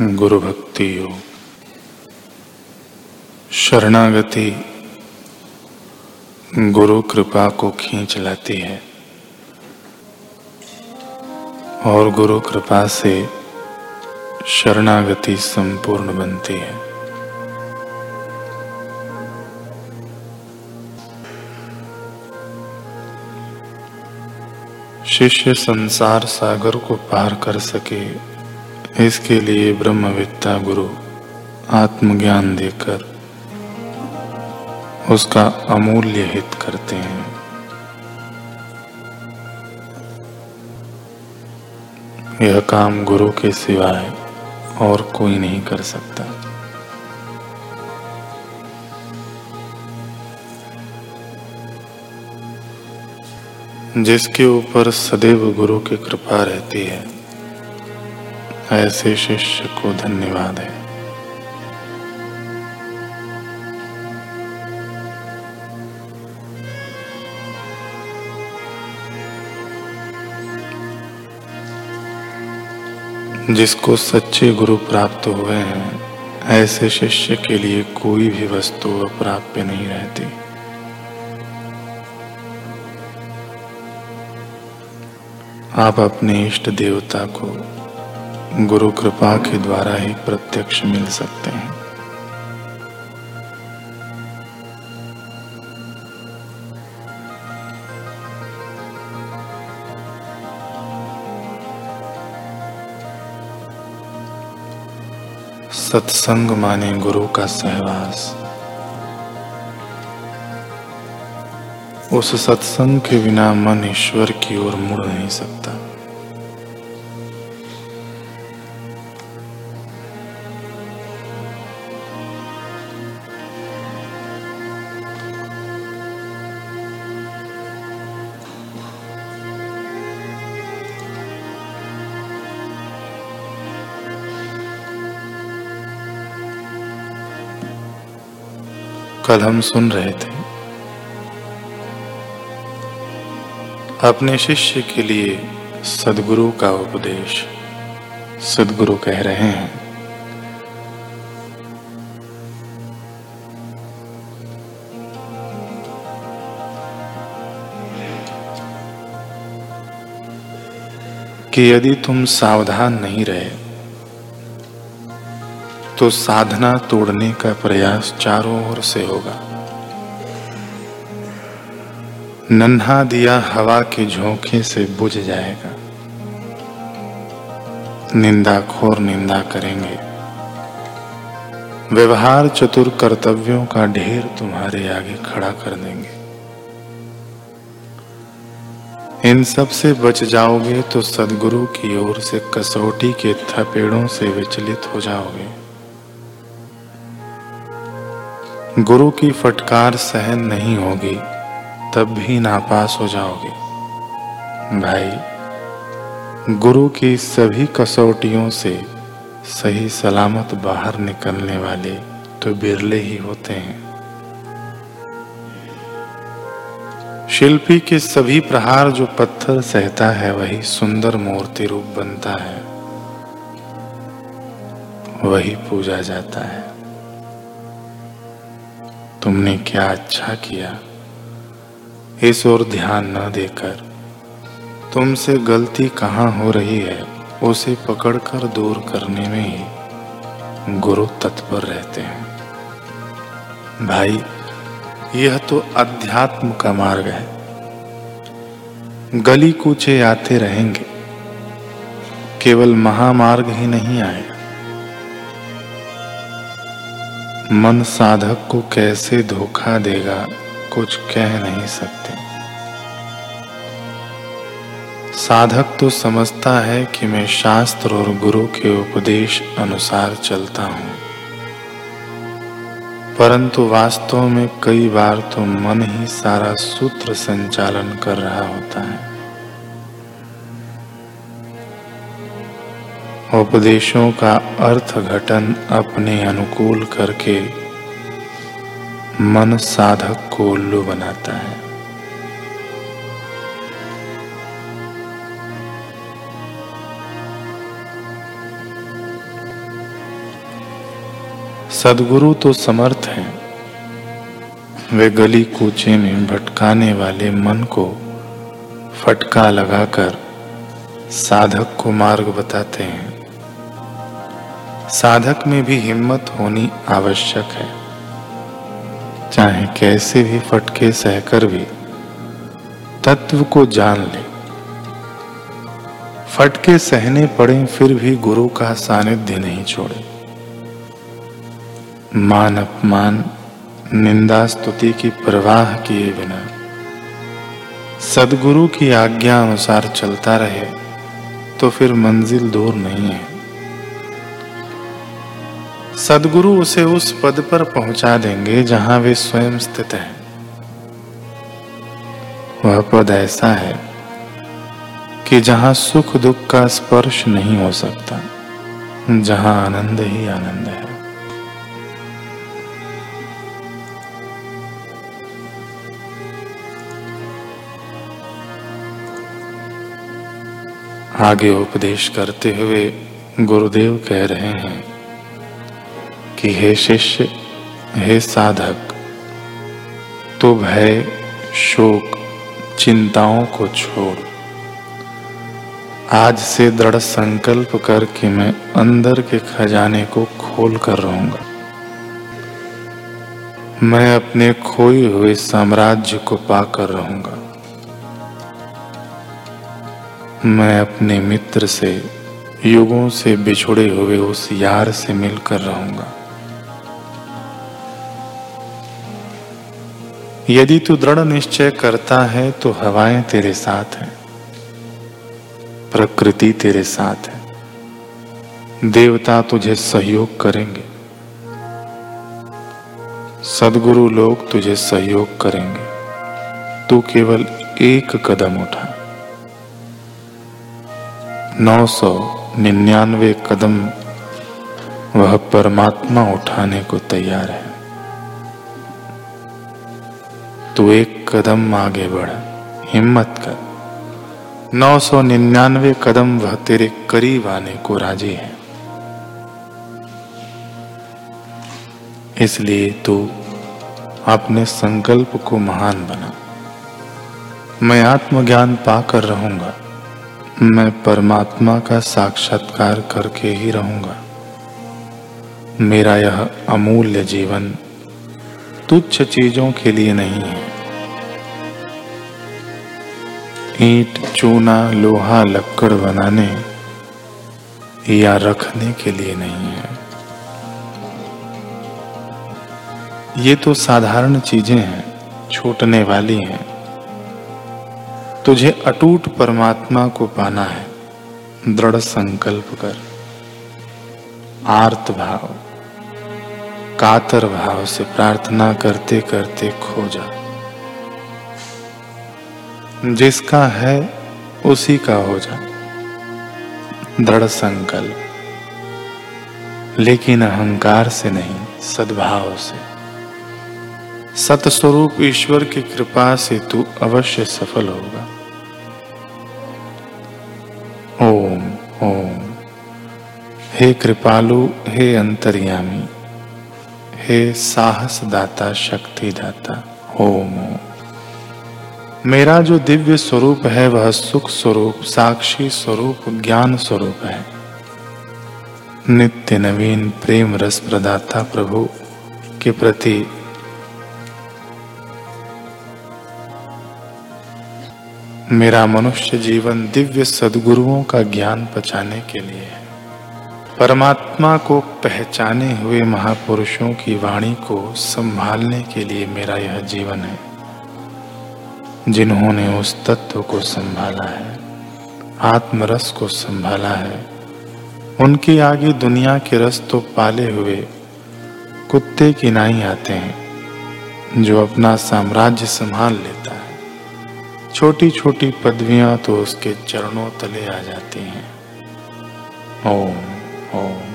गुरु भक्ति योग। शरणागति गुरु कृपा को खींच लाती है। और गुरु कृपा से शरणागति संपूर्ण बनती है। शिष्य संसार सागर को पार कर सके इसके लिए ब्रह्मविद्ता गुरु आत्मज्ञान देकर उसका अमूल्य हित करते हैं। यह काम गुरु के सिवाय और कोई नहीं कर सकता। जिसके ऊपर सदैव गुरु की कृपा रहती है ऐसे शिष्य को धन्यवाद है। जिसको सच्चे गुरु प्राप्त हुए हैं, ऐसे शिष्य के लिए कोई भी वस्तु अप्राप्य नहीं रहती। आप अपने इष्ट देवता को गुरु कृपा के द्वारा ही प्रत्यक्ष मिल सकते हैं। सत्संग माने गुरु का सहवास। उस सत्संग के बिना मन ईश्वर की ओर मुड़ नहीं सकता। कल हम सुन रहे थे। अपने शिष्य के लिए सदगुरु का उपदेश सदगुरु कह रहे हैं। कि यदि तुम सावधान नहीं रहे तो साधना तोड़ने का प्रयास चारों ओर से होगा। नन्हा दिया हवा के झोंके से बुझ जाएगा। निंदा खोर निंदा करेंगे। व्यवहार चतुर कर्तव्यों का ढेर तुम्हारे आगे खड़ा कर देंगे। इन सबसे बच जाओगे तो सदगुरु की ओर से कसौटी के थपेड़ों से विचलित हो जाओगे। गुरु की फटकार सहन नहीं होगी, तब भी नापास हो जाओगे। भाई, गुरु की सभी कसौटियों से सही सलामत बाहर निकलने वाले तो बिरले ही होते हैं। शिल्पी के सभी प्रहार जो पत्थर सहता है, वही सुंदर मूर्ति रूप बनता है। वही पूजा जाता है। तुमने क्या अच्छा किया? इस ओर ध्यान न देकर। तुमसे गलती कहाँ हो रही है, उसे पकड़कर दूर करने में ही गुरु तत्पर रहते हैं। भाई, यह तो अध्यात्म का मार्ग है। गली कूचे आते रहेंगे। केवल महामार्ग ही नहीं आएगा मन साधक को कैसे धोखा देगा, कुछ कह नहीं सकते। साधक तो समझता है कि मैं शास्त्र और गुरु के उपदेश अनुसार चलता हूँ। परंतु वास्तव में कई बार तो मन ही सारा सूत्र संचालन कर रहा होता है। उपदेशों का अर्थ घटन अपने अनुकूल करके मन साधक को उल्लू बनाता है। सदगुरु तो समर्थ हैं। वे गली कूचे में भटकाने वाले मन को फटका लगाकर साधक को मार्ग बताते हैं। साधक में भी हिम्मत होनी आवश्यक है। चाहे कैसे भी फटके सहकर भी, तत्व को जान ले। फटके सहने पड़े फिर भी गुरु का सानिध्य नहीं छोड़े। मान अपमान, निंदा स्तुति की प्रवाह किए बिना, सदगुरु की आज्ञा अनुसार चलता रहे तो फिर मंजिल दूर नहीं है। सदगुरु उसे उस पद पर पहुँचा देंगे जहाँ वे स्वयं स्थित हैं। वह पद ऐसा है कि जहाँ सुख दुख का स्पर्श नहीं हो सकता, जहाँ आनंद ही आनंद है। आगे उपदेश करते हुए गुरुदेव कह रहे हैं कि हे शिष्य, हे साधक तो भय, शोक, चिंताओं को छोड़। आज से दृढ़ संकल्प कर कि मैं अंदर के खजाने को खोल कर रहूँगा। मैं अपने खोए हुए साम्राज्य को पाकर रहूँगा। मैं अपने मित्र से, युगों से बिछुड़े हुए उस यार से मिलकर रहूँगा। यदि तू दृढ़ निश्चय करता है तो हवाएँ तेरे साथ हैं। प्रकृति तेरे साथ है। देवता तुझे सहयोग करेंगे। सदगुरु लोग तुझे सहयोग करेंगे। तू केवल एक कदम उठा। नौ सौ निन्यानवे कदम वह परमात्मा उठाने को तैयार है। तू एक कदम आगे बढ़, हिम्मत कर। नौ सौ निन्यानवे कदम वह तेरे करीब आने को राज़ी है। इसलिए तू अपने संकल्प को महान बना। मैं आत्मज्ञान पाकर रहूँगा। मैं परमात्मा का साक्षात्कार करके ही रहूँगा। मेरा यह अमूल्य जीवन तुच्छ चीज़ों के लिए नहीं है। ईंट, चूना, लोहा, लक्कड़ बनाने या रखने के लिए नहीं है। ये तो साधारण चीज़ें हैं, छूटने वाली हैं। तुझे अटूट परमात्मा को पाना है, दृढ़ संकल्प कर। आर्त भाव, कातर भाव से प्रार्थना करते करते खो जा। जिसका है, उसी का हो जा। दृढ़ संकल्प। लेकिन अहंकार से नहीं, सद्भाव से। सतस्वरूप ईश्वर की कृपा से तू अवश्य सफल होगा। ओम ओम। हे कृपालु, हे अंतर्यामी। हे साहस दाता शक्ति दाता ओम ओम। मेरा जो दिव्य स्वरूप है, वह सुख स्वरूप, साक्षी स्वरूप, ज्ञान स्वरूप है। नित्य नवीन प्रेम रस प्रदाता प्रभु के प्रति मेरा मनुष्य जीवन दिव्य सदगुरुओं का ज्ञान पचाने के लिए है। परमात्मा को पहचाने हुए महापुरुषों की वाणी को संभालने के लिए मेरा यह जीवन है। जिन्होंने उस तत्व को संभाला है, आत्मरस को संभाला है। उनके आगे दुनिया के रस तो पाले हुए कुत्ते की नाई आते हैं, जो अपना साम्राज्य संभाल लेता है। छोटी छोटी पदवियाँ तो उसके चरणों तले आ जाती हैं। ओम ओम।